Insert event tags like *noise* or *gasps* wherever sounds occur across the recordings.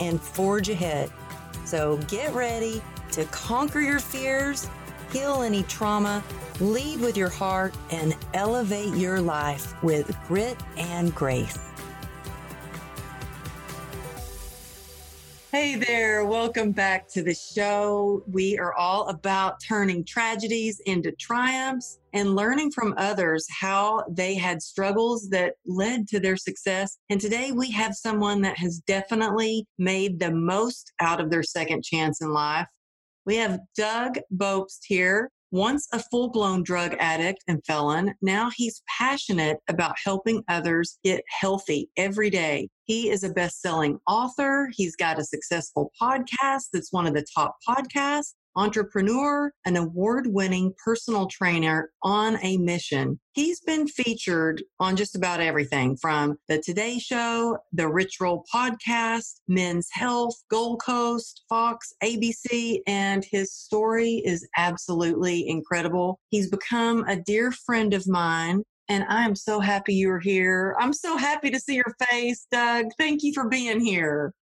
and forge ahead. So get ready to conquer your fears, heal any trauma, lead with your heart, and elevate your life with grit and grace. Hey there, welcome back to the show. We are all about turning tragedies into triumphs and learning from others how they had struggles that led to their success. And today we have someone that has definitely made the most out of their second chance in life. We have Doug Bopst here. Once a full blown drug addict and felon, now he's passionate about helping others get healthy every day. He is a best selling author. He's got a successful podcast that's one of the top podcasts entrepreneur, an award winning personal trainer on a mission. He's been featured on just about everything from The Today Show, The Rich Roll Podcast, Men's Health, Gold Coast, Fox, ABC, and his story is absolutely incredible. He's become a dear friend of mine. And I'm so happy you're here. I'm so happy to see your face, Doug. Thank you for being here.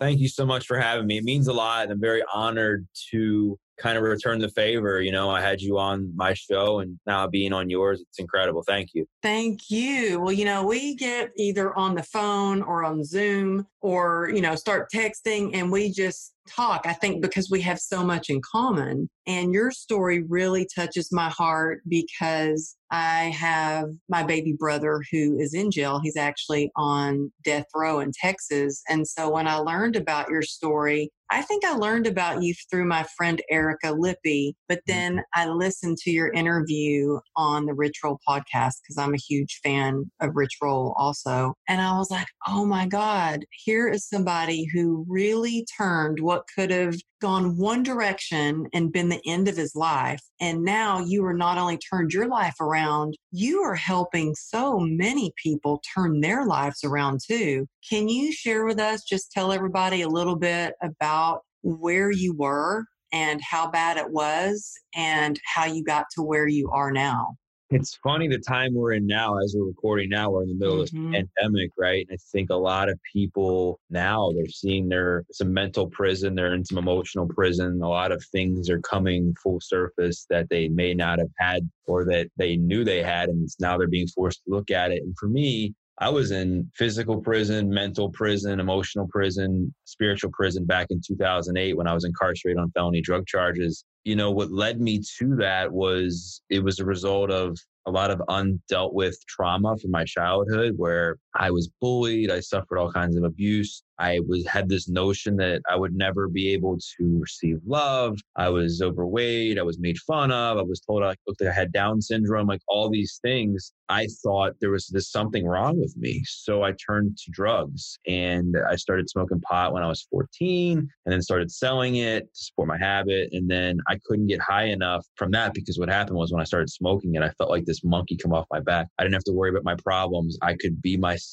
Thank you so much for having me. It means a lot. I'm very honored to kind of return the favor. You know, I had you on my show and now being on yours, it's incredible. Thank you. Thank you. Well, you know, we get either on the phone or on Zoom or, you know, start texting and we just talk, I think, because we have so much in common. And your story really touches my heart because I have my baby brother who is in jail. He's actually on death row in Texas. And so when I learned about your story, I think I learned about you through my friend Erica Lippy, but mm-hmm. then I listened to your interview on the Rich Roll podcast because I'm a huge fan of Rich Roll also. And I was like, oh my God, here is somebody who really turned what could have gone one direction and been the end of his life. And now you are not only turned your life around, you are helping so many people turn their lives around too. Can you share with us, just tell everybody a little bit about where you were and how bad it was and how you got to where you are now? It's funny the time we're in now, as we're recording now, we're in the middle mm-hmm. of this pandemic, right? And I think a lot of people now they're seeing their some mental prison, they're in some emotional prison. A lot of things are coming full surface that they may not have had or that they knew they had, and now they're being forced to look at it. And for me, I was in physical prison, mental prison, emotional prison, spiritual prison back in 2008 when I was incarcerated on felony drug charges you know, what led me to that was it was a result of a lot of undealt with trauma from my childhood where I was bullied, I suffered all kinds of abuse. I was had this notion that I would never be able to receive love. I was overweight, I was made fun of, I was told I looked like I had Down syndrome, like all these things. I thought there was this something wrong with me. So I turned to drugs and I started smoking pot when I was 14 and then started selling it to support my habit. And then I couldn't get high enough from that because what happened was when I started smoking it, I felt like this monkey come off my back. I didn't have to worry about my problems. I could be myself.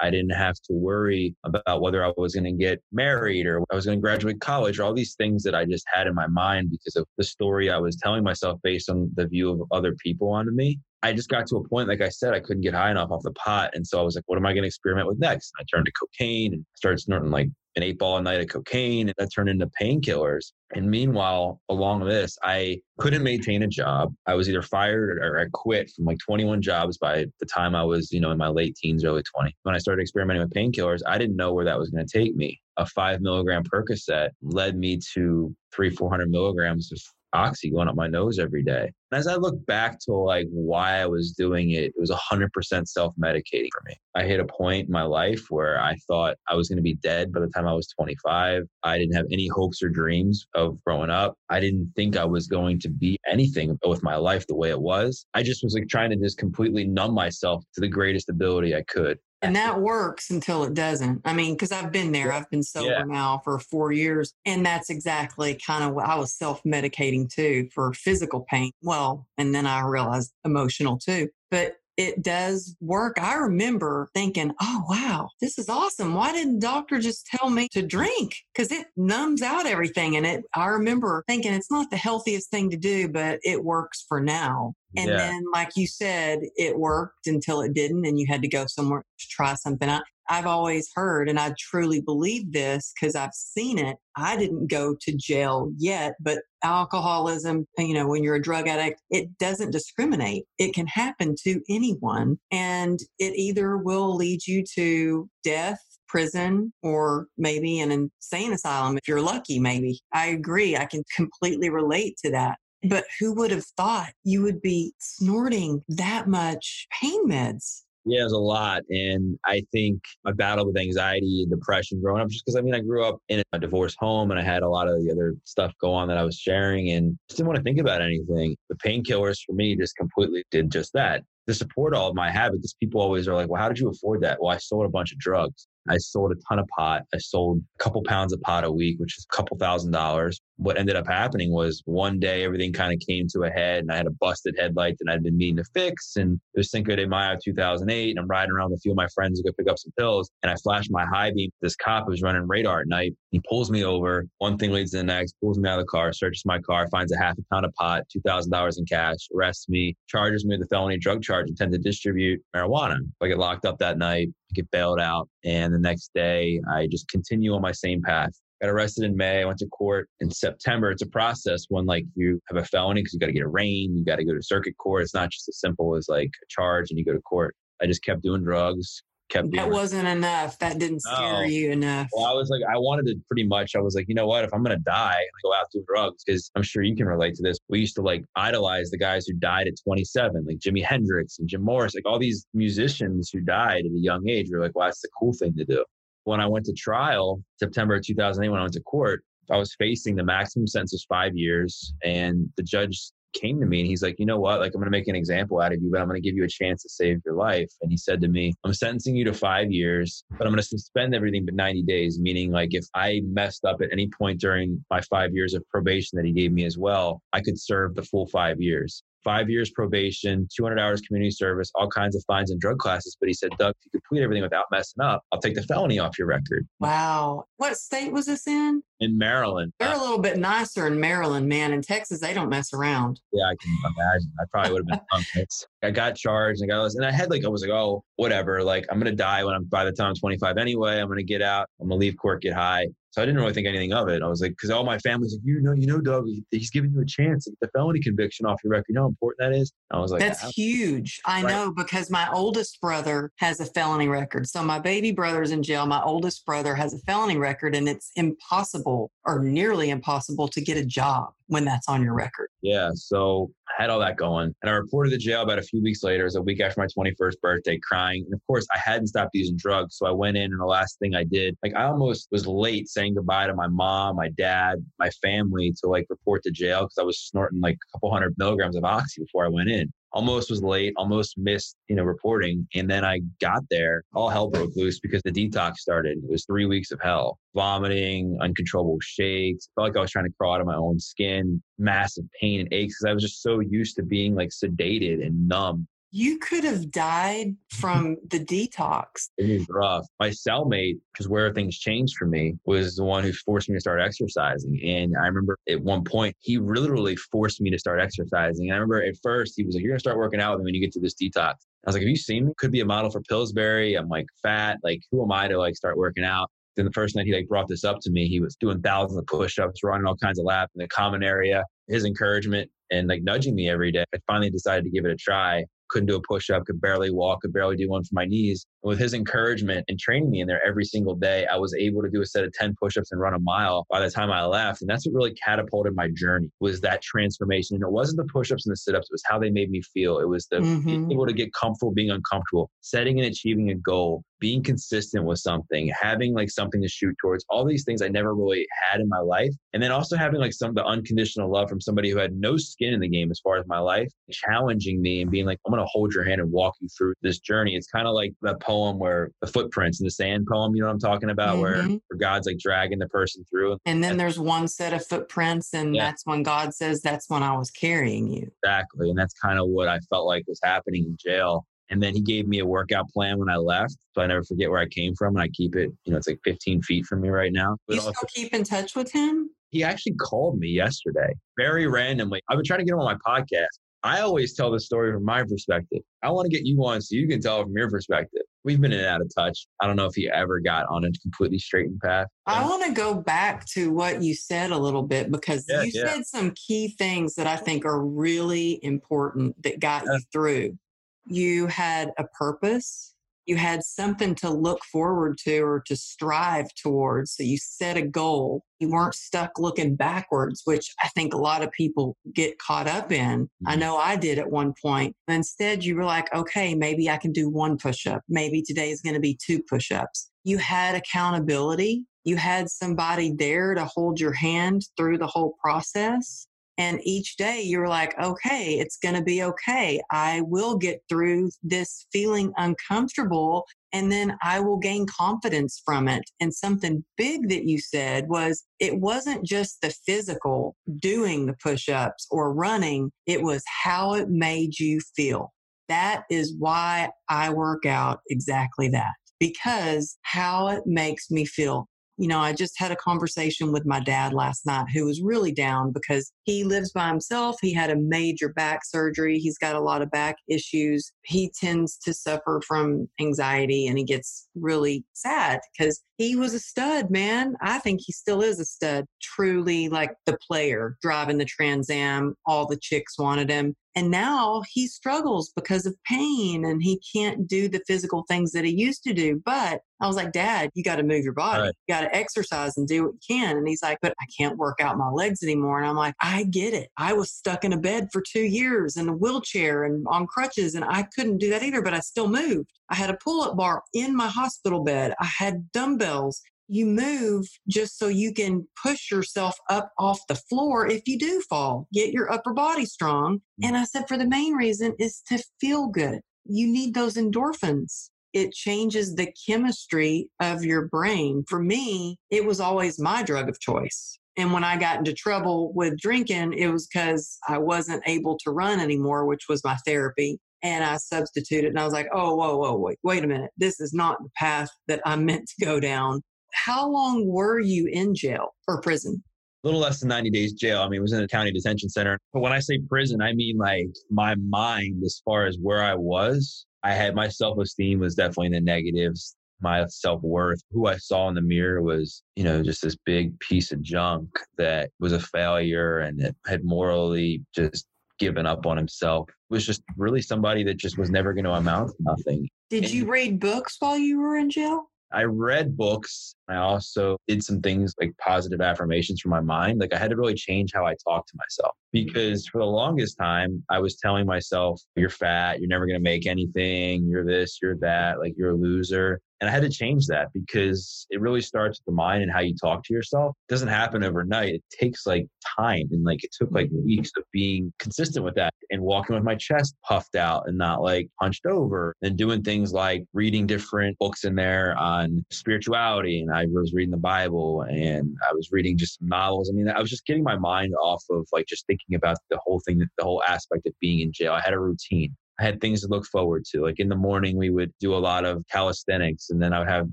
I didn't have to worry about whether I was going to get married or I was going to graduate college or all these things that I just had in my mind because of the story I was telling myself based on the view of other people onto me. I just got to a point, like I said, I couldn't get high enough off the pot. And so I was like, what am I going to experiment with next? I turned to cocaine and started snorting like an eight ball a night of cocaine and that turned into painkillers. And meanwhile, along this, I couldn't maintain a job. I was either fired or, I quit from like 21 jobs by the time I was, you know, in my late teens, early 20. When I started experimenting with painkillers, I didn't know where that was going to take me. A five milligram Percocet led me to three, 400 milligrams of oxy going up my nose every day. And as I look back to like why I was doing it, it was 100% self medicating for me. I hit a point in my life where I thought I was going to be dead by the time I was 25. I didn't have any hopes or dreams of growing up. I didn't think I was going to be anything with my life the way it was. I just was like trying to just completely numb myself to the greatest ability I could. And that works until it doesn't. I mean, because I've been there. I've been sober yeah. now for four years. And that's exactly kind of what I was self medicating too for physical pain. Well, and then I realized emotional too. But it does work. I remember thinking, oh, wow, this is awesome. Why didn't the doctor just tell me to drink? Because it numbs out everything. And it, I remember thinking it's not the healthiest thing to do, but it works for now. And yeah. then, like you said, it worked until it didn't, and you had to go somewhere to try something out. I've always heard, and I truly believe this because I've seen it. I didn't go to jail yet, but alcoholism, uh, you know, when you're a drug addict, it doesn't discriminate. It can happen to anyone, and it either will lead you to death prison or maybe an insane asylum if you're lucky, maybe. I agree. I can completely relate to that. But who would have thought you would be snorting that much pain meds? Yeah, it was a lot. And I think my battle with anxiety and depression growing up just because I mean, I grew up in a divorced home and I had a lot of the other stuff go on that I was sharing and just didn't want to think about anything. The painkillers for me just completely did just that. To support all of my habits, people always are like, well, how did you afford that? Well, I sold a bunch of drugs. I sold a ton of pot. I sold a couple pounds of pot a week, which is a couple thousand dollars. What ended up happening was one day everything kind of came to a head and I had a busted headlight that I'd been meaning to fix. And it was Cinco de Mayo 2008. And I'm riding around with a few of my friends to go pick up some pills. And I flashed my high beam. This cop was running radar at night. He pulls me over. One thing leads to the next, pulls me out of the car, searches my car, finds a half a pound of pot, $2,000 in cash, arrests me, charges me with a felony drug charge, intent to distribute marijuana. I get locked up that night, I get bailed out. And the next day, I just continue on my same path. Got arrested in May. I went to court in September. It's a process when like you have a felony because you got to get arraigned, you got to go to circuit court. It's not just as simple as like a charge and you go to court. I just kept doing drugs, kept that wasn't enough. That didn't scare no. you enough. Well, I was like, I wanted to pretty much. I was like, you know what? If I'm gonna die, I go out doing drugs because I'm sure you can relate to this. We used to like idolize the guys who died at 27, like Jimi Hendrix and Jim Morrison, like all these musicians who died at a young age. We are like, well, that's the cool thing to do. When I went to trial, September 2008, when I went to court, I was facing the maximum sentence was five years, and the judge came to me and he's like, you know what? Like, I'm going to make an example out of you, but I'm going to give you a chance to save your life. And he said to me, I'm sentencing you to five years, but I'm going to suspend everything but 90 days, meaning like if I messed up at any point during my five years of probation that he gave me as well, I could serve the full five years five years probation, 200 hours community service, all kinds of fines and drug classes. But he said, Doug, if you complete everything without messing up, I'll take the felony off your record. Wow. What state was this in? In Maryland. They're a little bit nicer in Maryland, man. In Texas, they don't mess around. Yeah, I can imagine. I probably would have been I got charged and I got this, and I had like I was like, oh, whatever. Like I'm gonna die when I'm by the time I'm 25 anyway. I'm gonna get out. I'm gonna leave court, get high. So I didn't really think anything of it. I was like, because all my family's like, you know, you know, Doug, he's giving you a chance to get the felony conviction off your record. You know how important that is? I was like, that's huge. I right. know because my oldest brother has a felony record. So my baby brother's in jail. My oldest brother has a felony record, and it's impossible or nearly impossible to get a job when that's on your record. Yeah. So I had all that going. And I reported to jail about a few weeks later. It was a week after my 21st birthday, crying. And of course, I hadn't stopped using drugs. So I went in, and the last thing I did, like, I almost was late saying goodbye to my mom, my dad, my family to like report to jail because I was snorting like a couple hundred milligrams of oxy before I went in almost was late, almost missed, you know, reporting. And then I got there, all hell broke loose because the detox started. It was three weeks of hell, vomiting, uncontrollable shakes. Felt like I was trying to crawl out of my own skin, massive pain and aches because I was just so used to being like sedated and numb you could have died from *laughs* the detox. It was rough. My cellmate, because where things changed for me, was the one who forced me to start exercising. And I remember at one point, he literally forced me to start exercising. And I remember at first, he was like, You're going to start working out with me when you get to this detox. I was like, Have you seen me? Could be a model for Pillsbury. I'm like fat. Like, who am I to like start working out? Then the first night he like brought this up to me, he was doing thousands of push-ups, running all kinds of laps in the common area. His encouragement and like nudging me every day. I finally decided to give it a try couldn't do a push up, could barely walk, could barely do one for my knees. With his encouragement and training me in there every single day, I was able to do a set of 10 push ups and run a mile by the time I left. And that's what really catapulted my journey was that transformation. And it wasn't the push ups and the sit ups, it was how they made me feel. It was the mm-hmm. being able to get comfortable being uncomfortable, setting and achieving a goal, being consistent with something, having like something to shoot towards, all these things I never really had in my life. And then also having like some of the unconditional love from somebody who had no skin in the game as far as my life, challenging me and being like, I'm going to hold your hand and walk you through this journey. It's kind of like the poem where the footprints in the sand poem, you know what I'm talking about, mm-hmm. where, where God's like dragging the person through. And then and, there's one set of footprints, and yeah. that's when God says, That's when I was carrying you. Exactly. And that's kind of what I felt like was happening in jail. And then he gave me a workout plan when I left. So I never forget where I came from. And I keep it, you know, it's like 15 feet from me right now. But you still also, keep in touch with him? He actually called me yesterday, very randomly. I've been trying to get him on my podcast. I always tell the story from my perspective. I want to get you on so you can tell from your perspective. We've been in and out of touch. I don't know if he ever got on a completely straightened path. I want to go back to what you said a little bit because yeah, you yeah. said some key things that I think are really important that got yeah. you through. You had a purpose you had something to look forward to or to strive towards. So you set a goal. You weren't stuck looking backwards, which I think a lot of people get caught up in. I mm-hmm. know I did at one point. Instead, you were like, okay, maybe I can do one push up. Maybe today is going to be two push ups. You had accountability. You had somebody there to hold your hand through the whole process. And each day you're like, okay, it's going to be okay. I will get through this feeling uncomfortable and then I will gain confidence from it. And something big that you said was it wasn't just the physical doing the push ups or running, it was how it made you feel. That is why I work out exactly that because how it makes me feel you know, I just had a conversation with my dad last night who was really down because he lives by himself. He had a major back surgery. He's got a lot of back issues. He tends to suffer from anxiety and he gets really sad because he was a stud, man. I think he still is a stud. Truly like the player driving the Trans Am. All the chicks wanted him. And now he struggles because of pain and he can't do the physical things that he used to do. But I was like, Dad, you got to move your body. Right. You got to exercise and do what you can. And he's like, But I can't work out my legs anymore. And I'm like, I get it. I was stuck in a bed for two years in a wheelchair and on crutches, and I couldn't do that either, but I still moved. I had a pull up bar in my hospital bed. I had dumbbells you move just so you can push yourself up off the floor if you do fall. Get your upper body strong. And I said, for the main reason is to feel good. You need those endorphins. It changes the chemistry of your brain. For me, it was always my drug of choice. And when I got into trouble with drinking, it was because I wasn't able to run anymore, which was my therapy. And I substituted and I was like, oh, whoa, whoa, wait, wait a minute. This is not the path that I'm *laughs* meant to go down how long were you in jail or prison? A little less than 90 days jail. I mean, it was in a county detention center. But when I say prison, I mean like my mind as far as where I was. I had my self esteem was definitely in the negatives. My self worth, who I saw in the mirror was, you know, just this big piece of junk that was a failure and it had morally just given up on himself. Was just really somebody that just was never going to amount to nothing. Did and, you read books while you were in jail? I read books. I also did some things like positive affirmations for my mind. Like I had to really change how I talk to myself because for the longest time, I was telling myself, you're fat, you're never going to make anything, you're this, you're that, like you're a loser. And I had to change that because it really starts with the mind and how you talk to yourself. It doesn't happen overnight. It takes like time. And like it took like mm-hmm. weeks of being consistent with that and walking with my chest puffed out and not like hunched over and doing things like reading different books in there on spirituality. And I was reading the Bible and I was reading just novels. I mean, I was just getting my mind off of like just thinking about the whole thing, the whole aspect of being in jail. I had a routine. I had things to look forward to. Like in the morning, we would do a lot of calisthenics, and then I would have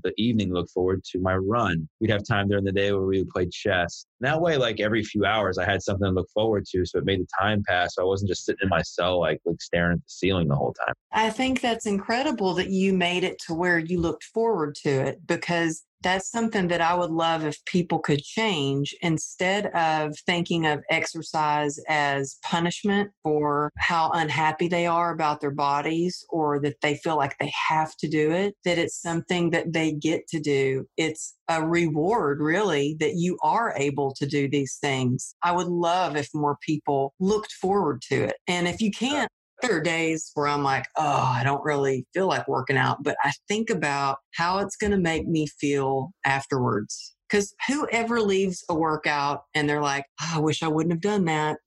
the evening look forward to my run. We'd have time during the day where we would play chess. And that way, like every few hours, I had something to look forward to. So it made the time pass. So I wasn't just sitting in my cell, like, like staring at the ceiling the whole time. I think that's incredible that you made it to where you looked forward to it because that's something that I would love if people could change instead of thinking of exercise as punishment for how unhappy they are about their bodies or that they feel like they have to do it, that it's something that they get to do. It's a reward, really, that you are able to do these things. I would love if more people looked forward to it. And if you can't, there are days where I'm like, oh, I don't really feel like working out, but I think about how it's going to make me feel afterwards. Because whoever leaves a workout and they're like, oh, I wish I wouldn't have done that.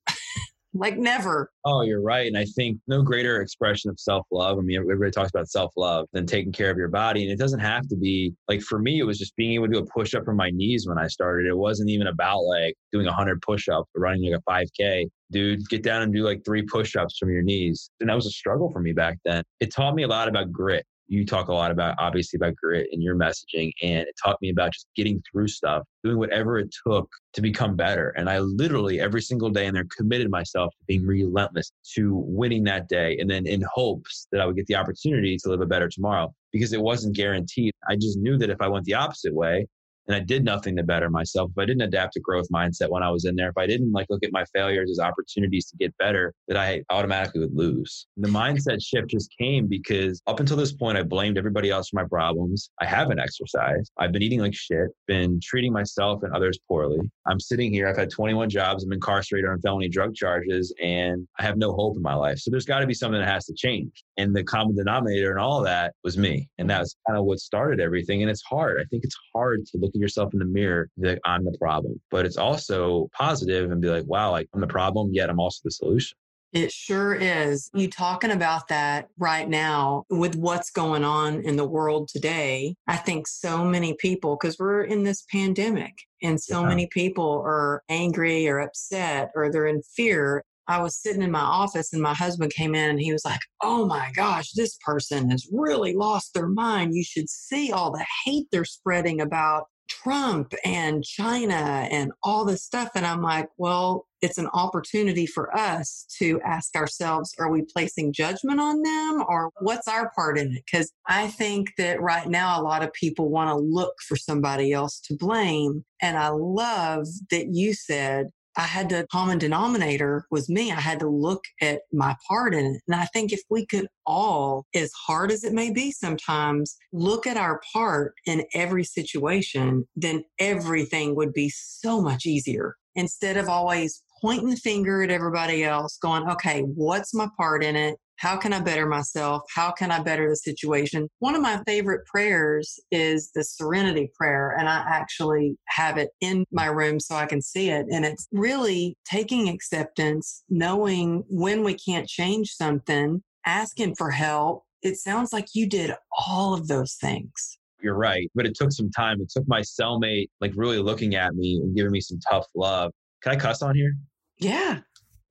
Like never. Oh, you're right. And I think no greater expression of self love. I mean, everybody talks about self love than taking care of your body. And it doesn't have to be like for me, it was just being able to do a push up from my knees when I started. It wasn't even about like doing 100 push ups running like a 5K. Dude, get down and do like three push ups from your knees. And that was a struggle for me back then. It taught me a lot about grit you talk a lot about obviously about grit in your messaging and it taught me about just getting through stuff doing whatever it took to become better. And i literally every single day in there committed myself to being relentless to winning that day and then in hopes that i would get the opportunity to live a better tomorrow because it wasn't guaranteed. I just knew that if i went the opposite way and I did nothing to better myself, if I didn't adapt a growth mindset when I was in there, if I didn't like look at my failures as opportunities to get better, that I automatically would lose. And the mindset shift just came because up until this point, I blamed everybody else for my problems. I haven't exercised. I've been eating like shit, been treating myself and others poorly. I'm sitting here. I've had 21 jobs. I'm incarcerated on felony drug charges, and I have no hope in my life. So there's got to be something that has to change. And the common denominator and all that was me. And mm-hmm. that was kind of what started everything. And it's hard. I think it's hard to look look at yourself in the mirror that I'm the problem. But it's also positive and be like, wow, like I'm the problem, yet I'm also the solution. It sure is. You talking about that right now with what's going on in the world today. I think so many people, because we're in this pandemic and so yeah. many people are angry or upset or they're in fear. I was sitting in my office and my husband came in and he was like, Oh my gosh, this person has really lost their mind. You should see all the hate they're spreading about Trump and China and all this stuff. And I'm like, well, it's an opportunity for us to ask ourselves are we placing judgment on them or what's our part in it? Because I think that right now a lot of people want to look for somebody else to blame. And I love that you said, I had the common denominator was me. I had to look at my part in it. And I think if we could all, as hard as it may be sometimes, look at our part in every situation, then everything would be so much easier instead of always pointing the finger at everybody else, going, okay, what's my part in it? How can I better myself? How can I better the situation? One of my favorite prayers is the serenity prayer, and I actually have it in my room so I can see it. And it's really taking acceptance, knowing when we can't change something, asking for help. It sounds like you did all of those things you're right. But it took some time. It took my cellmate like really looking at me and giving me some tough love. Can I cuss on here? Yeah.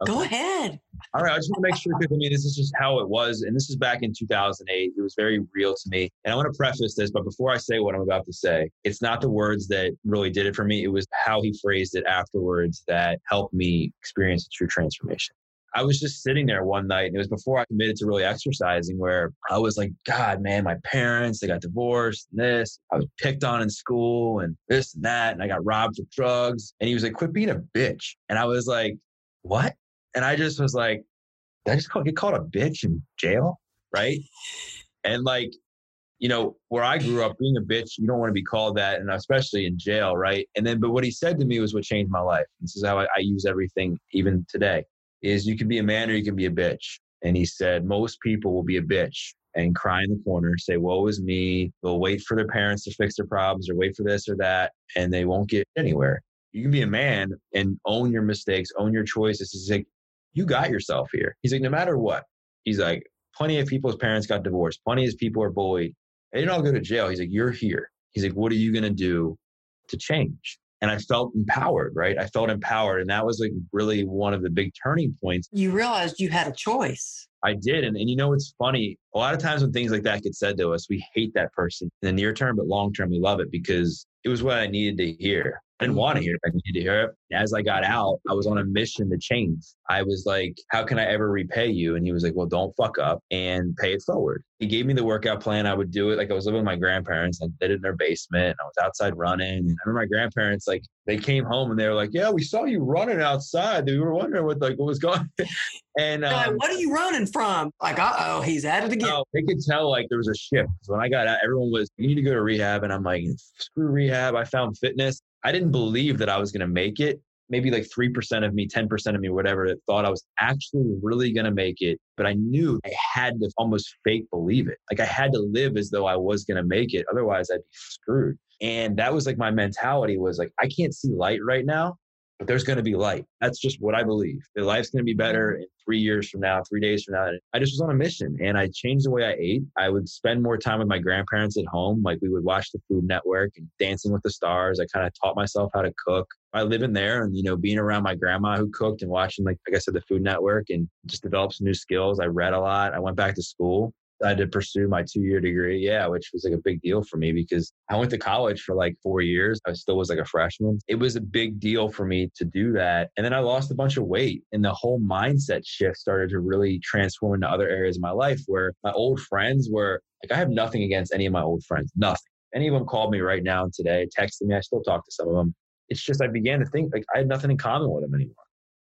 Okay. Go ahead. All right. I just want to make sure because I mean, this is just how it was. And this is back in 2008. It was very real to me. And I want to preface this, but before I say what I'm about to say, it's not the words that really did it for me. It was how he phrased it afterwards that helped me experience a true transformation. I was just sitting there one night, and it was before I committed to really exercising, where I was like, God, man, my parents, they got divorced, and this. I was picked on in school, and this and that, and I got robbed for drugs. And he was like, quit being a bitch. And I was like, what? And I just was like, I just call, get called a bitch in jail? Right. And like, you know, where I grew up, being a bitch, you don't want to be called that, and especially in jail, right? And then, but what he said to me was what changed my life. This is how I, I use everything, even today. Is you can be a man or you can be a bitch. And he said most people will be a bitch and cry in the corner, say, "Woe is me." They'll wait for their parents to fix their problems, or wait for this or that, and they won't get anywhere. You can be a man and own your mistakes, own your choices. He's like, you got yourself here. He's like, no matter what. He's like, plenty of people's parents got divorced. Plenty of people are bullied. They didn't all go to jail. He's like, you're here. He's like, what are you going to do to change? And I felt empowered, right? I felt empowered. And that was like really one of the big turning points. You realized you had a choice. I did. And, and you know, it's funny. A lot of times when things like that get said to us, we hate that person in the near term, but long term, we love it because it was what I needed to hear. I didn't want to hear it. I needed to hear it. As I got out, I was on a mission to change. I was like, how can I ever repay you? And he was like, well, don't fuck up and pay it forward. He gave me the workout plan. I would do it like I was living with my grandparents. I did it in their basement. I was outside running. And I remember my grandparents, like, they came home and they were like, yeah, we saw you running outside. We were wondering what, like, what was going. *laughs* And um, like, what are you running from? Like, uh oh, he's at it again. No, they could tell like there was a shift. When I got out, everyone was, you need to go to rehab. And I'm like, screw rehab. I found fitness. I didn't believe that I was going to make it. Maybe like 3% of me, 10% of me, whatever, that thought I was actually really going to make it. But I knew I had to almost fake believe it. Like I had to live as though I was going to make it. Otherwise, I'd be screwed. And that was like my mentality was like, I can't see light right now. But there's going to be light. That's just what I believe. The life's going to be better in three years from now, three days from now. I just was on a mission and I changed the way I ate. I would spend more time with my grandparents at home. Like we would watch the Food Network and Dancing with the Stars. I kind of taught myself how to cook. I live in there and, you know, being around my grandma who cooked and watching, like, like I said, the Food Network and just developed some new skills. I read a lot. I went back to school I had to pursue my two year degree. Yeah, which was like a big deal for me because I went to college for like four years. I still was like a freshman. It was a big deal for me to do that. And then I lost a bunch of weight and the whole mindset shift started to really transform into other areas of my life where my old friends were like, I have nothing against any of my old friends, nothing. Any of them called me right now today, texted me. I still talk to some of them. It's just I began to think like I had nothing in common with them anymore.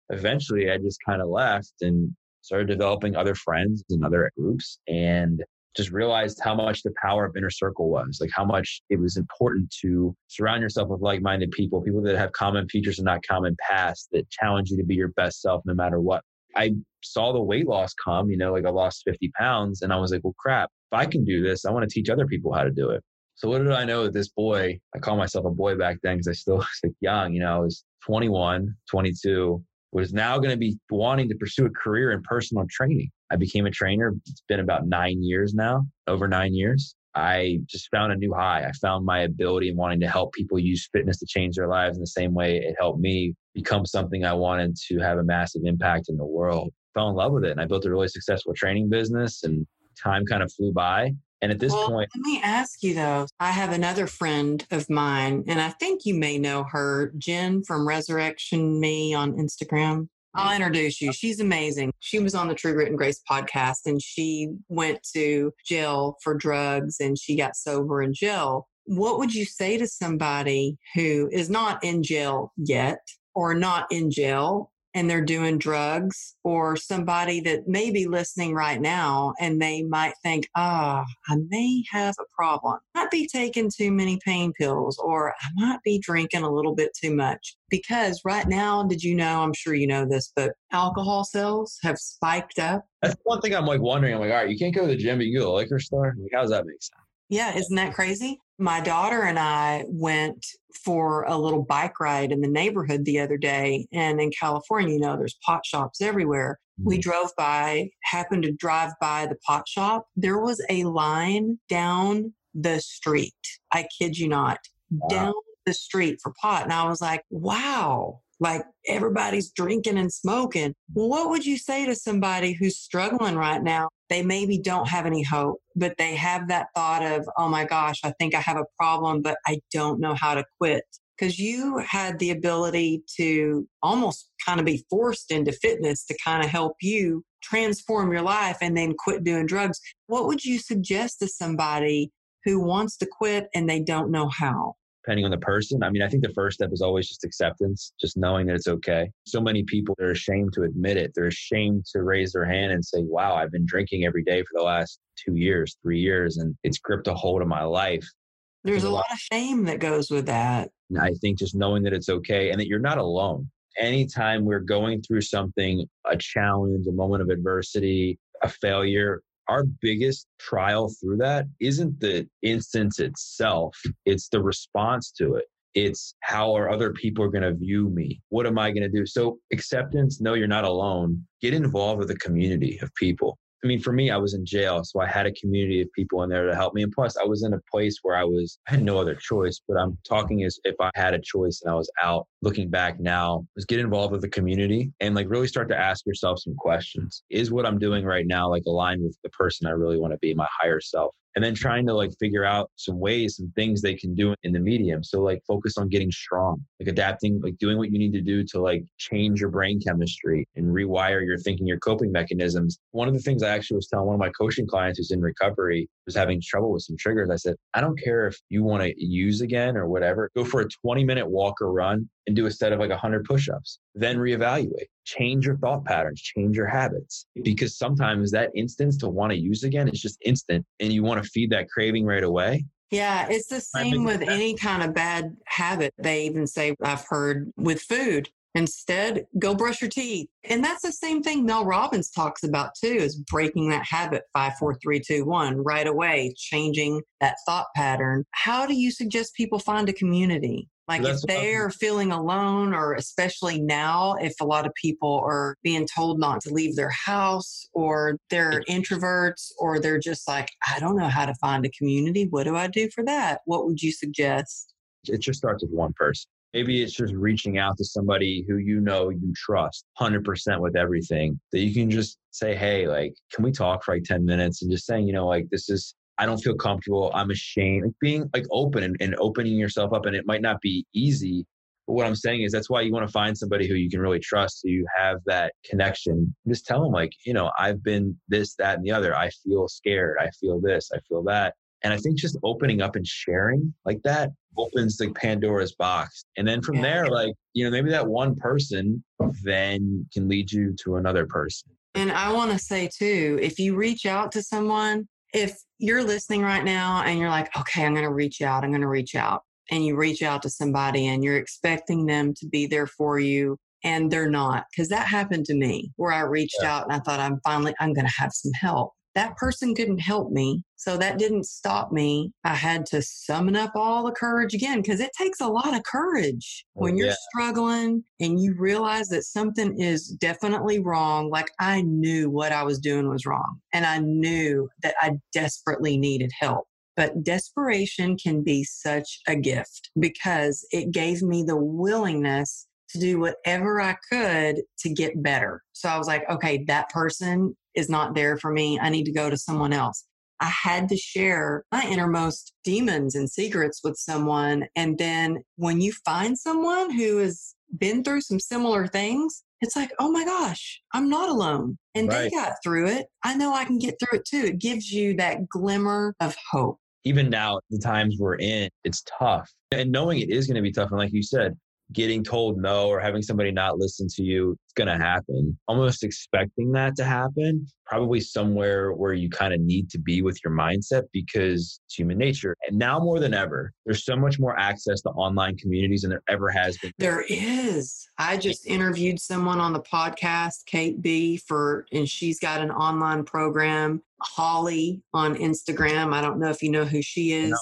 Eventually, I just kind of left and started developing other friends and other groups and just realized how much the power of inner circle was like how much it was important to surround yourself with like-minded people people that have common features and not common pasts that challenge you to be your best self no matter what. I saw the weight loss come you know like i lost 50 pounds and i was like well crap if i can do this i want to teach other people how to do it. So what did i know that this boy? I call myself a boy back then because i still *laughs* was like young you know i was 21 22 was now going to be wanting to pursue a career in personal training. I became a trainer. It's been about nine years now, over nine years. I just found a new high. I found my ability and wanting to help people use fitness to change their lives in the same way it helped me become something I wanted to have a massive impact in the world. Fell in love with it and I built a really successful training business and time kind of flew by. And at this well, point, let me ask you though. I have another friend of mine, and I think you may know her, Jen from Resurrection Me on Instagram. I'll introduce you. She's amazing. She was on the True Grit and Grace podcast and she went to jail for drugs and she got sober in jail. What would you say to somebody who is not in jail yet or not in jail and they're doing drugs or somebody that may be listening right now and they might think, ah, oh, I may have a problem. I might be taking too many pain pills or I might be drinking a little bit too much. Because right now, did you know, I'm sure you know this, but alcohol sales have spiked up. That's one thing I'm like wondering. I'm like, all right, you can't go to the gym, but you go to the liquor store. Like, how does that make sense? Yeah, isn't that crazy? My daughter and I went for a little bike ride in the neighborhood the other day. And in California, you know, there's pot shops everywhere. We mm-hmm. drove by, happened to drive by the pot shop. There was a line down the street. I kid you not, wow. down the street for pot. And I was like, wow, like everybody's drinking and smoking. What would you say to somebody who's struggling right now? They maybe don't have any hope, but they have that thought of, oh my gosh, I think I have a problem, but I don't know how to quit. Because you had the ability to almost kind of be forced into fitness to kind of help you transform your life and then quit doing drugs. What would you suggest to somebody who wants to quit and they don't know how? Depending on the person. I mean, I think the first step is always just acceptance, just knowing that it's okay. So many people are ashamed to admit it. They're ashamed to raise their hand and say, wow, I've been drinking every day for the last two years, three years, and it's gripped a hold of my life. There's a lot of shame that goes with that. I think just knowing that it's okay and that you're not alone. Anytime we're going through something, a challenge, a moment of adversity, a failure, our biggest trial through that isn't the instance itself, it's the response to it. It's how are other people going to view me? What am I going to do? So, acceptance, no, you're not alone. Get involved with a community of people. I mean, for me, I was in jail, so I had a community of people in there to help me. And plus, I was in a place where I was, I had no other choice. But I'm talking as if I had a choice and I was out. Looking back now, was get involved with the community and like really start to ask yourself some questions. Is what I'm doing right now like aligned with the person I really want to be, my higher self? And then trying to like figure out some ways some things they can do in the medium. So like focus on getting strong like adapting like doing what you need to do to like change your brain chemistry and rewire your thinking your coping mechanisms. One of the things i actually was telling one of my coaching clients who's in recovery was having trouble with some triggers i said i don't care if you want to use again or whatever go for a 20 minute walk or run and do a set of like 100 push-ups then reevaluate change your thought patterns change your habits because sometimes that instance to want to use again is just instant and you want to feed that craving right away yeah, it's the same with any kind of bad habit. They even say, I've heard with food, instead, go brush your teeth. And that's the same thing Mel Robbins talks about too, is breaking that habit five, four, three, two, one right away, changing that thought pattern. How do you suggest people find a community? Like if they are feeling alone, or especially now, if a lot of people are being told not to leave their house, or they're introverts, or they're just like, I don't know how to find a community. What do I do for that? What would you suggest? It just starts with one person. Maybe it's just reaching out to somebody who you know you trust 100% with everything that you can just say, Hey, like, can we talk for like 10 minutes? And just saying, you know, like, this is, I don't feel comfortable. I'm ashamed. Like being like open and, and opening yourself up. And it might not be easy. But what I'm saying is that's why you want to find somebody who you can really trust, so you have that connection. Just tell them, like, you know, I've been this, that, and the other. I feel scared. I feel this. I feel that. And I think just opening up and sharing like that opens the Pandora's box. And then from yeah. there, like, you know, maybe that one person then can lead you to another person. And I want to say too, if you reach out to someone, if you're listening right now and you're like, okay, I'm going to reach out, I'm going to reach out, and you reach out to somebody and you're expecting them to be there for you and they're not, because that happened to me where I reached yeah. out and I thought, I'm finally, I'm going to have some help that person couldn't help me. So that didn't stop me. I had to summon up all the courage again because it takes a lot of courage oh, when you're yeah. struggling and you realize that something is definitely wrong. Like I knew what I was doing was wrong and I knew that I desperately needed help. But desperation can be such a gift because it gave me the willingness to do whatever I could to get better. So I was like, okay, that person is not there for me. I need to go to someone else. I had to share my innermost demons and secrets with someone. And then when you find someone who has been through some similar things, it's like, oh my gosh, I'm not alone. And right. they got through it. I know I can get through it too. It gives you that glimmer of hope. Even now, the times we're in, it's tough. And knowing it is going to be tough. And like you said, getting told no or having somebody not listen to you going to happen almost expecting that to happen probably somewhere where you kind of need to be with your mindset because it's human nature and now more than ever there's so much more access to online communities than there ever has been there is i just interviewed someone on the podcast kate b for and she's got an online program Holly on Instagram. I don't know if you know who she is.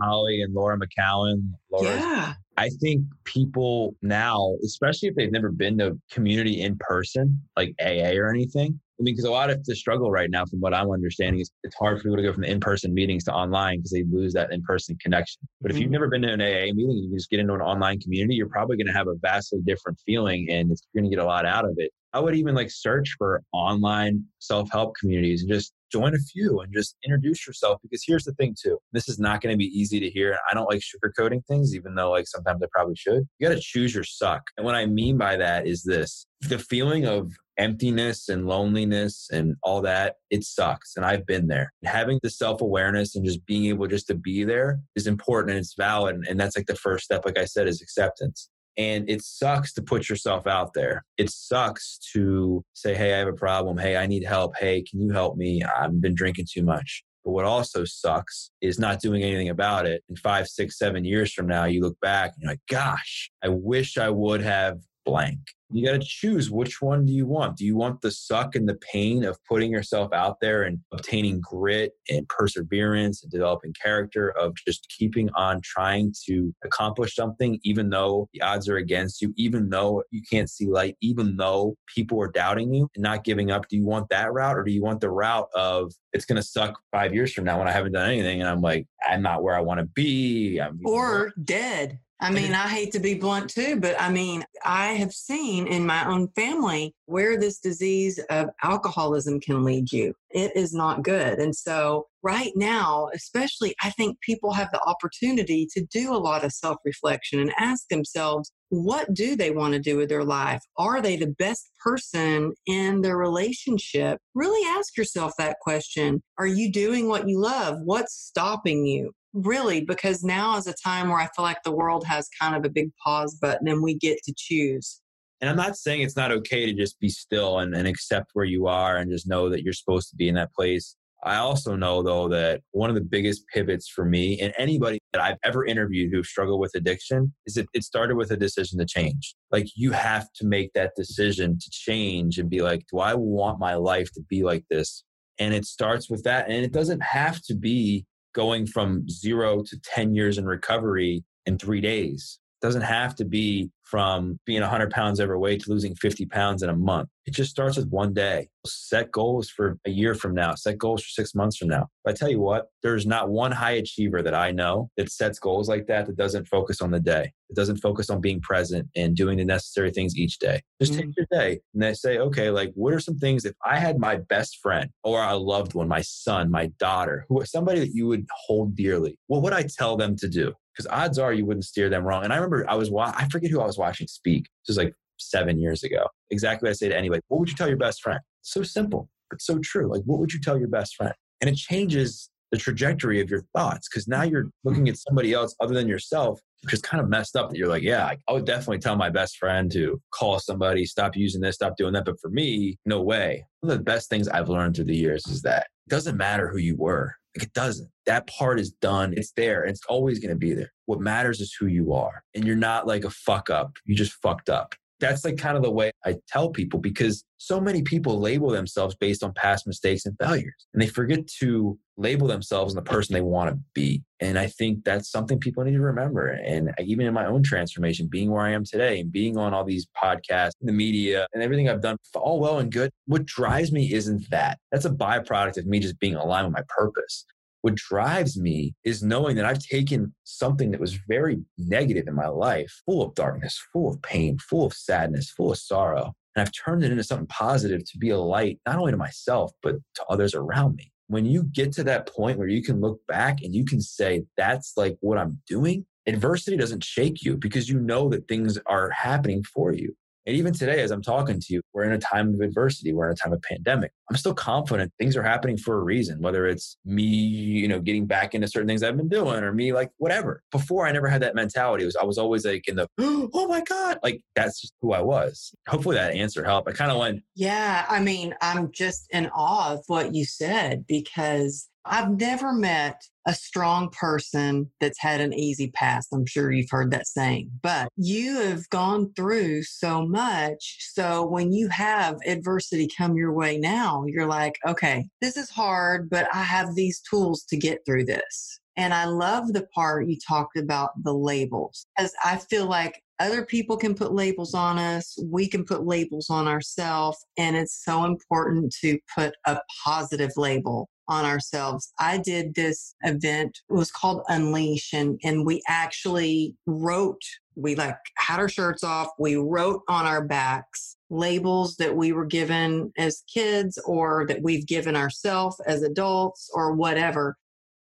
Holly and Laura McKowen. Laura. Yeah. I think people now, especially if they've never been to community in person, like AA or anything, I mean, because a lot of the struggle right now, from what I'm understanding, is it's hard for people to go from the in-person meetings to online because they lose that in-person connection. But if you've mm-hmm. never been to an AA meeting, you just get into an online community, you're probably going to have a vastly different feeling, and you're going to get a lot out of it. I would even like search for online self-help communities and just join a few and just introduce yourself because here's the thing too this is not going to be easy to hear i don't like sugarcoating things even though like sometimes i probably should you got to choose your suck and what i mean by that is this the feeling of emptiness and loneliness and all that it sucks and i've been there having the self-awareness and just being able just to be there is important and it's valid and that's like the first step like i said is acceptance and it sucks to put yourself out there. It sucks to say, hey, I have a problem. Hey, I need help. Hey, can you help me? I've been drinking too much. But what also sucks is not doing anything about it. And five, six, seven years from now, you look back and you're like, gosh, I wish I would have blank you got to choose which one do you want. Do you want the suck and the pain of putting yourself out there and obtaining grit and perseverance and developing character of just keeping on trying to accomplish something even though the odds are against you even though you can't see light even though people are doubting you and not giving up? Do you want that route or do you want the route of it's going to suck five years from now when i haven't done anything and i'm like i'm not where i want to be I'm, or dead I mean, I hate to be blunt too, but I mean, I have seen in my own family where this disease of alcoholism can lead you. It is not good. And so, right now, especially, I think people have the opportunity to do a lot of self reflection and ask themselves, what do they want to do with their life? Are they the best person in their relationship? Really ask yourself that question. Are you doing what you love? What's stopping you? Really because now is a time where I feel like the world has kind of a big pause button and we get to choose. And I'm not saying it's not okay to just be still and, and accept where you are and just know that you're supposed to be in that place. I also know though that one of the biggest pivots for me and anybody that I've ever interviewed who struggled with addiction is that it started with a decision to change. Like you have to make that decision to change and be like, do I want my life to be like this? And it starts with that. And it doesn't have to be going from zero to 10 years in recovery in three days. doesn't have to be from being 100 pounds overweight to losing 50 pounds in a month. It just starts with one day. Set goals for a year from now, set goals for six months from now. But I tell you what, there's not one high achiever that I know that sets goals like that that doesn't focus on the day. It doesn't focus on being present and doing the necessary things each day. Just mm-hmm. take your day and then say, okay, like what are some things if I had my best friend or a loved one, my son, my daughter, who somebody that you would hold dearly, what would I tell them to do? because odds are you wouldn't steer them wrong. And I remember I was, I forget who I was watching speak. This was like seven years ago. Exactly what I say to anybody. What would you tell your best friend? So simple, but so true. Like, what would you tell your best friend? And it changes the trajectory of your thoughts because now you're looking at somebody else other than yourself, which is kind of messed up that you're like, yeah, I would definitely tell my best friend to call somebody, stop using this, stop doing that. But for me, no way. One of the best things I've learned through the years is that doesn't matter who you were. Like it doesn't. That part is done. It's there. It's always going to be there. What matters is who you are. And you're not like a fuck up. You just fucked up. That's like kind of the way I tell people because so many people label themselves based on past mistakes and failures. And they forget to label themselves and the person they want to be. And I think that's something people need to remember. And even in my own transformation, being where I am today and being on all these podcasts, the media, and everything I've done, all well and good. What drives me isn't that. That's a byproduct of me just being aligned with my purpose. What drives me is knowing that I've taken something that was very negative in my life, full of darkness, full of pain, full of sadness, full of sorrow, and I've turned it into something positive to be a light, not only to myself, but to others around me. When you get to that point where you can look back and you can say, that's like what I'm doing, adversity doesn't shake you because you know that things are happening for you. And even today, as I'm talking to you, we're in a time of adversity. We're in a time of pandemic. I'm still confident things are happening for a reason, whether it's me, you know, getting back into certain things I've been doing or me like whatever. Before I never had that mentality. It was I was always like in the, *gasps* oh my God. Like that's just who I was. Hopefully that answer helped. I kind of went. Yeah. I mean, I'm just in awe of what you said because I've never met a strong person that's had an easy past. I'm sure you've heard that saying, but you have gone through so much. So when you have adversity come your way now, you're like, okay, this is hard, but I have these tools to get through this. And I love the part you talked about the labels, as I feel like other people can put labels on us, we can put labels on ourselves, and it's so important to put a positive label on ourselves. I did this event, it was called Unleash, and, and we actually wrote, we like had our shirts off, we wrote on our backs labels that we were given as kids or that we've given ourselves as adults or whatever.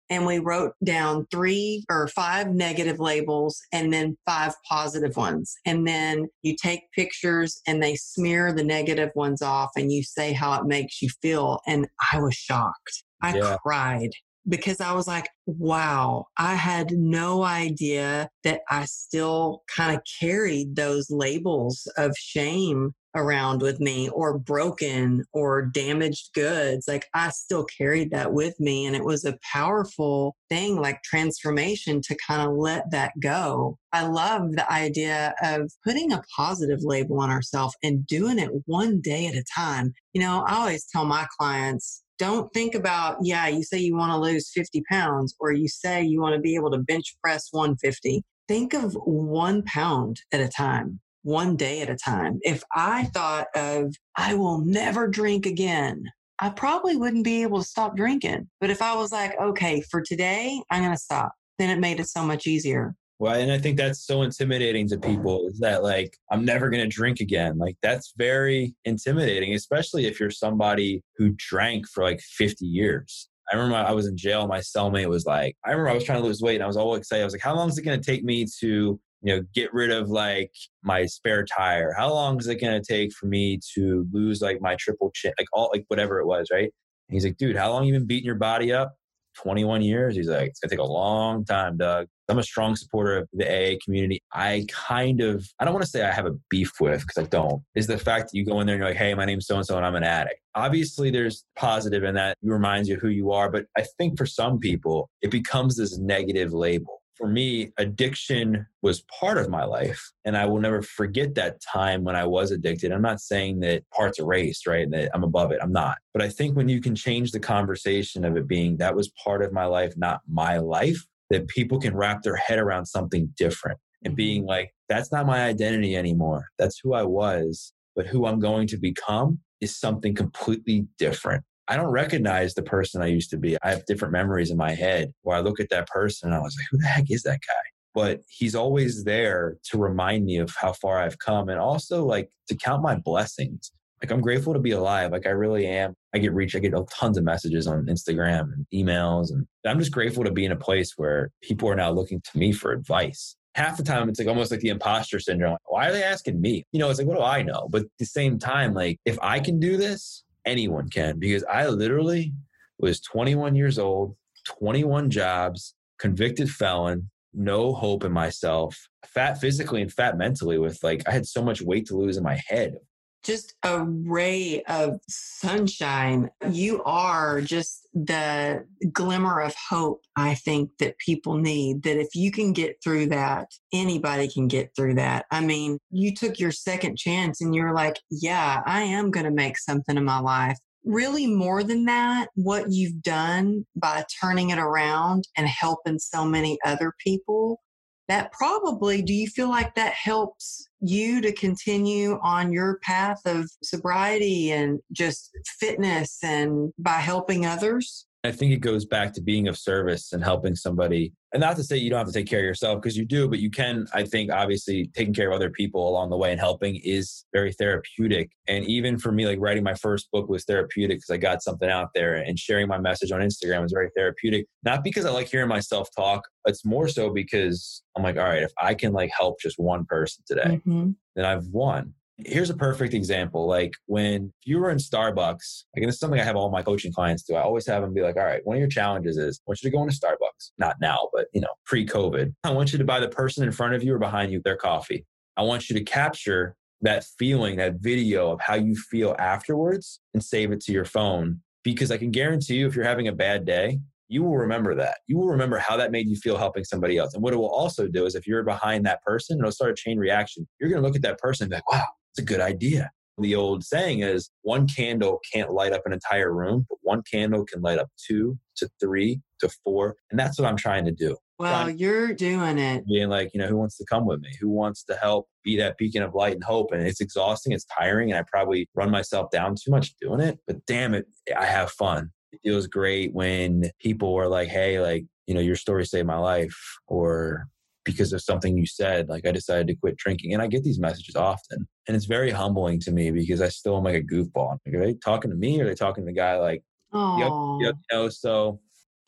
And we wrote down three or five negative labels and then five positive ones. And then you take pictures and they smear the negative ones off and you say how it makes you feel. And I was shocked. I yeah. cried because I was like, wow, I had no idea that I still kind of carried those labels of shame around with me or broken or damaged goods. Like I still carried that with me. And it was a powerful thing, like transformation to kind of let that go. I love the idea of putting a positive label on ourselves and doing it one day at a time. You know, I always tell my clients, don't think about, yeah, you say you want to lose 50 pounds or you say you want to be able to bench press 150. Think of one pound at a time, one day at a time. If I thought of, I will never drink again, I probably wouldn't be able to stop drinking. But if I was like, okay, for today, I'm going to stop, then it made it so much easier. Well, and I think that's so intimidating to people is that like, I'm never going to drink again. Like, that's very intimidating, especially if you're somebody who drank for like 50 years. I remember I was in jail. My cellmate was like, I remember I was trying to lose weight and I was all excited. I was like, how long is it going to take me to, you know, get rid of like my spare tire? How long is it going to take for me to lose like my triple chin, like all, like whatever it was, right? And he's like, dude, how long you been beating your body up? 21 years. He's like, it's gonna take a long time, Doug. I'm a strong supporter of the AA community. I kind of, I don't want to say I have a beef with because I don't, is the fact that you go in there and you're like, hey, my name's so and so and I'm an addict. Obviously, there's positive in that it reminds you who you are. But I think for some people, it becomes this negative label for me, addiction was part of my life. And I will never forget that time when I was addicted. I'm not saying that parts erased, right? That I'm above it. I'm not. But I think when you can change the conversation of it being that was part of my life, not my life, that people can wrap their head around something different. and being mm-hmm. like, that's not my identity anymore. That's who I was. But who I'm going to become is something completely different. I don't recognize the person I used to be. I have different memories in my head where I look at that person and I was like, who the heck is that guy? But he's always there to remind me of how far I've come and also like to count my blessings. Like I'm grateful to be alive. Like I really am. I get reached, I get oh, tons of messages on Instagram and emails. And I'm just grateful to be in a place where people are now looking to me for advice. Half the time it's like almost like the imposter syndrome. Why are they asking me? You know, it's like, what do I know? But at the same time, like if I can do this, anyone can because I literally was 21 years old, 21 jobs, convicted felon, no hope in myself, fat physically and fat mentally with like I had so much weight to lose in my head just a ray of sunshine. You are just the glimmer of hope, I think, that people need. That if you can get through that, anybody can get through that. I mean, you took your second chance and you're like, yeah, I am going to make something in my life. Really, more than that, what you've done by turning it around and helping so many other people that probably do you feel like that helps you to continue on your path of sobriety and just fitness and by helping others I think it goes back to being of service and helping somebody. And not to say you don't have to take care of yourself because you do, but you can, I think, obviously taking care of other people along the way and helping is very therapeutic. And even for me, like writing my first book was therapeutic because I got something out there and sharing my message on Instagram was very therapeutic. Not because I like hearing myself talk, it's more so because I'm like, all right, if I can like help just one person today, mm-hmm. then I've won. Here's a perfect example. Like when you were in Starbucks, like is something I have all my coaching clients do. I always have them be like, all right, one of your challenges is I want you to go into Starbucks, not now, but you know, pre-COVID. I want you to buy the person in front of you or behind you their coffee. I want you to capture that feeling, that video of how you feel afterwards and save it to your phone. Because I can guarantee you, if you're having a bad day, you will remember that. You will remember how that made you feel helping somebody else. And what it will also do is if you're behind that person, it'll start a chain reaction. You're going to look at that person and be like, wow, it's a good idea. The old saying is one candle can't light up an entire room, but one candle can light up two to three to four. And that's what I'm trying to do. Well, you're doing it. Being like, you know, who wants to come with me? Who wants to help be that beacon of light and hope? And it's exhausting, it's tiring, and I probably run myself down too much doing it. But damn it, I have fun. It feels great when people are like, hey, like, you know, your story saved my life, or because of something you said, like I decided to quit drinking. And I get these messages often. And it's very humbling to me because I still am like a goofball. Like, are they talking to me or are they talking to the guy like, yep, yep, you know, so.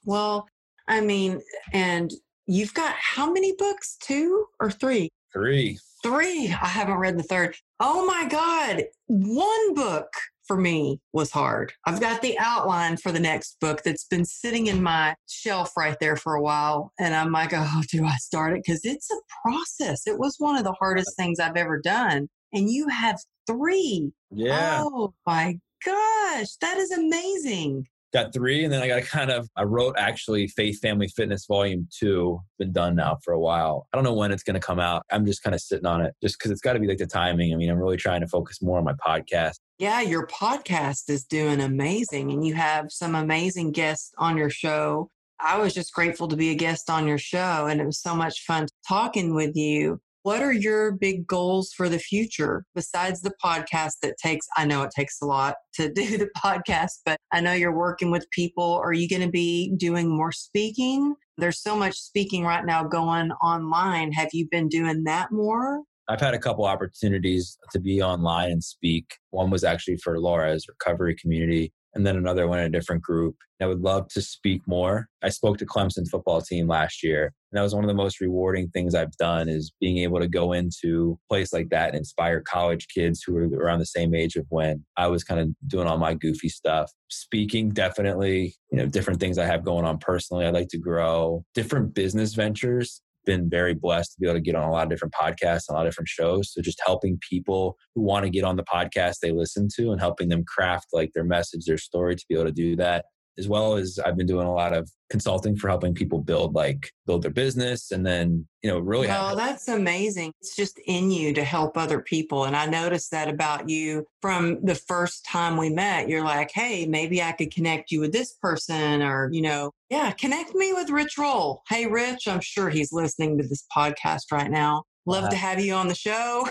Well, I mean, and you've got how many books? Two or three? Three. Three. I haven't read the third. Oh my God. One book for me was hard. I've got the outline for the next book that's been sitting in my shelf right there for a while. And I'm like, oh, do I start it? Because it's a process. It was one of the hardest things I've ever done. And you have three. Yeah. Oh my gosh. That is amazing got three and then i got kind of i wrote actually faith family fitness volume two been done now for a while i don't know when it's going to come out i'm just kind of sitting on it just because it's got to be like the timing i mean i'm really trying to focus more on my podcast yeah your podcast is doing amazing and you have some amazing guests on your show I was just grateful to be a guest on your show and it was so much fun talking with you. What are your big goals for the future besides the podcast that takes, I know it takes a lot to *laughs* do the podcast, but I know you're working with people. Are you going to be doing more speaking? There's so much speaking right now going online. Have you been doing that more? I've had a couple opportunities to be online and speak. One was actually for Laura's recovery community and then another one in a different group. I would love to speak more. I spoke to Clemson football team last year, and that was one of the most rewarding things I've done is being able to go into a place like that and inspire college kids who are around the same age of when I was kind of doing all my goofy stuff. Speaking definitely, you know, different things I have going on personally. I'd like to grow different business ventures been very blessed to be able to get on a lot of different podcasts and a lot of different shows. So just helping people who want to get on the podcast they listen to and helping them craft like their message, their story to be able to do that. As well as I've been doing a lot of consulting for helping people build like build their business and then, you know, really Well, that's amazing. It's just in you to help other people. And I noticed that about you from the first time we met. You're like, hey, maybe I could connect you with this person or, you know, Yeah, connect me with Rich Roll. Hey, Rich, I'm sure he's listening to this podcast right now. Love uh to have you on the show.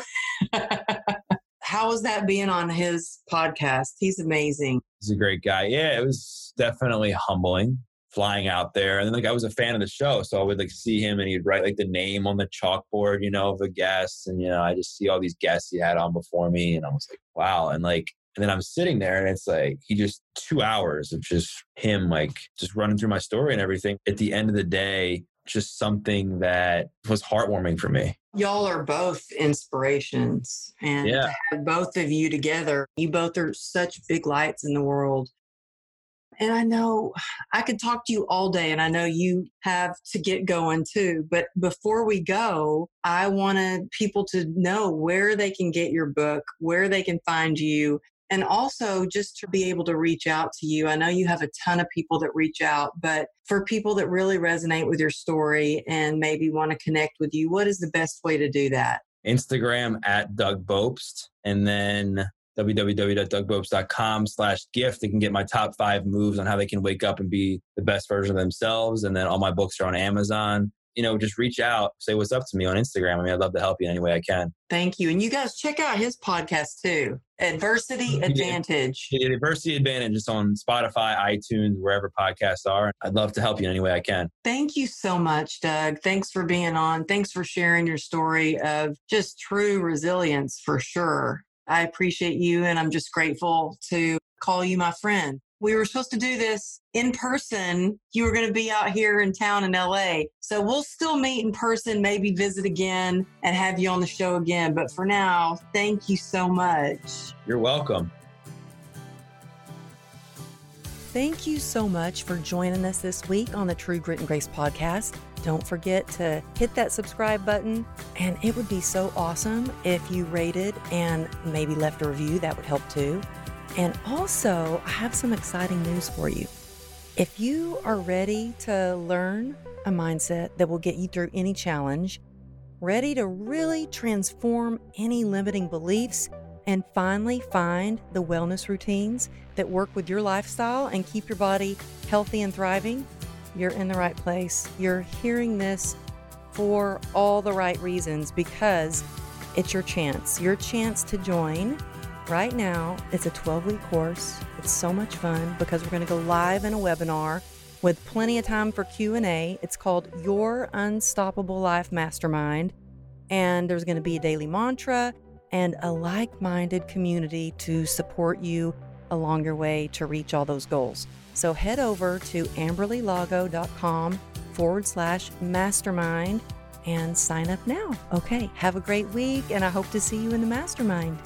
*laughs* How was that being on his podcast? He's amazing. He's a great guy. Yeah, it was definitely humbling flying out there. And then like I was a fan of the show, so I would like see him and he'd write like the name on the chalkboard, you know, of a guest. And you know, I just see all these guests he had on before me, and I was like, wow. And like, and then I'm sitting there, and it's like he just two hours of just him like just running through my story and everything. At the end of the day, just something that was heartwarming for me. Y'all are both inspirations. And yeah. both of you together, you both are such big lights in the world. And I know I could talk to you all day, and I know you have to get going too. But before we go, I wanted people to know where they can get your book, where they can find you, and also just to be able to reach out to you. I know you have a ton of people that reach out, but for people that really resonate with your story and maybe want to connect with you, what is the best way to do that? Instagram at Doug Bopst, and then www.dougbopst.com slash gift. They can get my top five moves on how they can wake up and be the best version of themselves. And then all my books are on Amazon. You know, just reach out, say what's up to me on Instagram. I mean, I'd love to help you in any way I can. Thank you. And you guys check out his podcast too. Adversity Advantage. Yeah, Adversity Advantage is on Spotify, iTunes, wherever podcasts are. I'd love to help you in any way I can. Thank you so much, Doug. Thanks for being on. Thanks for sharing your story of just true resilience for sure. I appreciate you and I'm just grateful to call you my friend. We were supposed to do this in person. You were going to be out here in town in LA. So we'll still meet in person, maybe visit again and have you on the show again. But for now, thank you so much. You're welcome. Thank you so much for joining us this week on the True Grit and Grace podcast. Don't forget to hit that subscribe button, and it would be so awesome if you rated and maybe left a review. That would help too. And also, I have some exciting news for you. If you are ready to learn a mindset that will get you through any challenge, ready to really transform any limiting beliefs, and finally find the wellness routines that work with your lifestyle and keep your body healthy and thriving, you're in the right place. You're hearing this for all the right reasons because it's your chance. Your chance to join right now. It's a 12 week course. It's so much fun because we're going to go live in a webinar with plenty of time for Q&A. It's called Your Unstoppable Life Mastermind and there's going to be a daily mantra and a like minded community to support you along your way to reach all those goals. So head over to amberlylago.com forward slash mastermind and sign up now. Okay, have a great week, and I hope to see you in the mastermind.